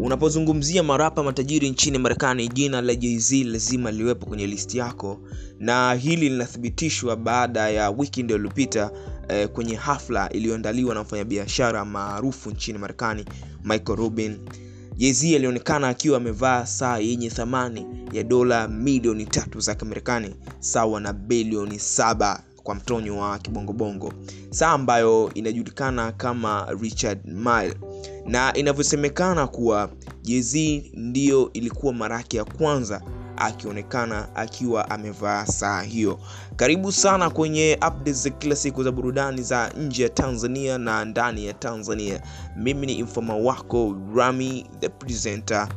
Unapozungumzia marapa matajiri nchini Marekani, jina la Jay-Z lazima liwepo kwenye listi yako, na hili linathibitishwa baada ya wiki ndio iliyopita eh, kwenye hafla iliyoandaliwa na mfanyabiashara maarufu nchini Marekani Michael Rubin. Jay-Z alionekana akiwa amevaa saa yenye thamani ya dola milioni tatu za Kimarekani sawa na bilioni saba kwa mtonyo wa kibongobongo, saa ambayo inajulikana kama Richard Mille, na inavyosemekana kuwa Jay-Z ndiyo ilikuwa mara yake ya kwanza akionekana akiwa amevaa saa hiyo. Karibu sana kwenye updates za kila siku za burudani za nje ya Tanzania na ndani ya Tanzania. Mimi ni informa wako Rami the presenter.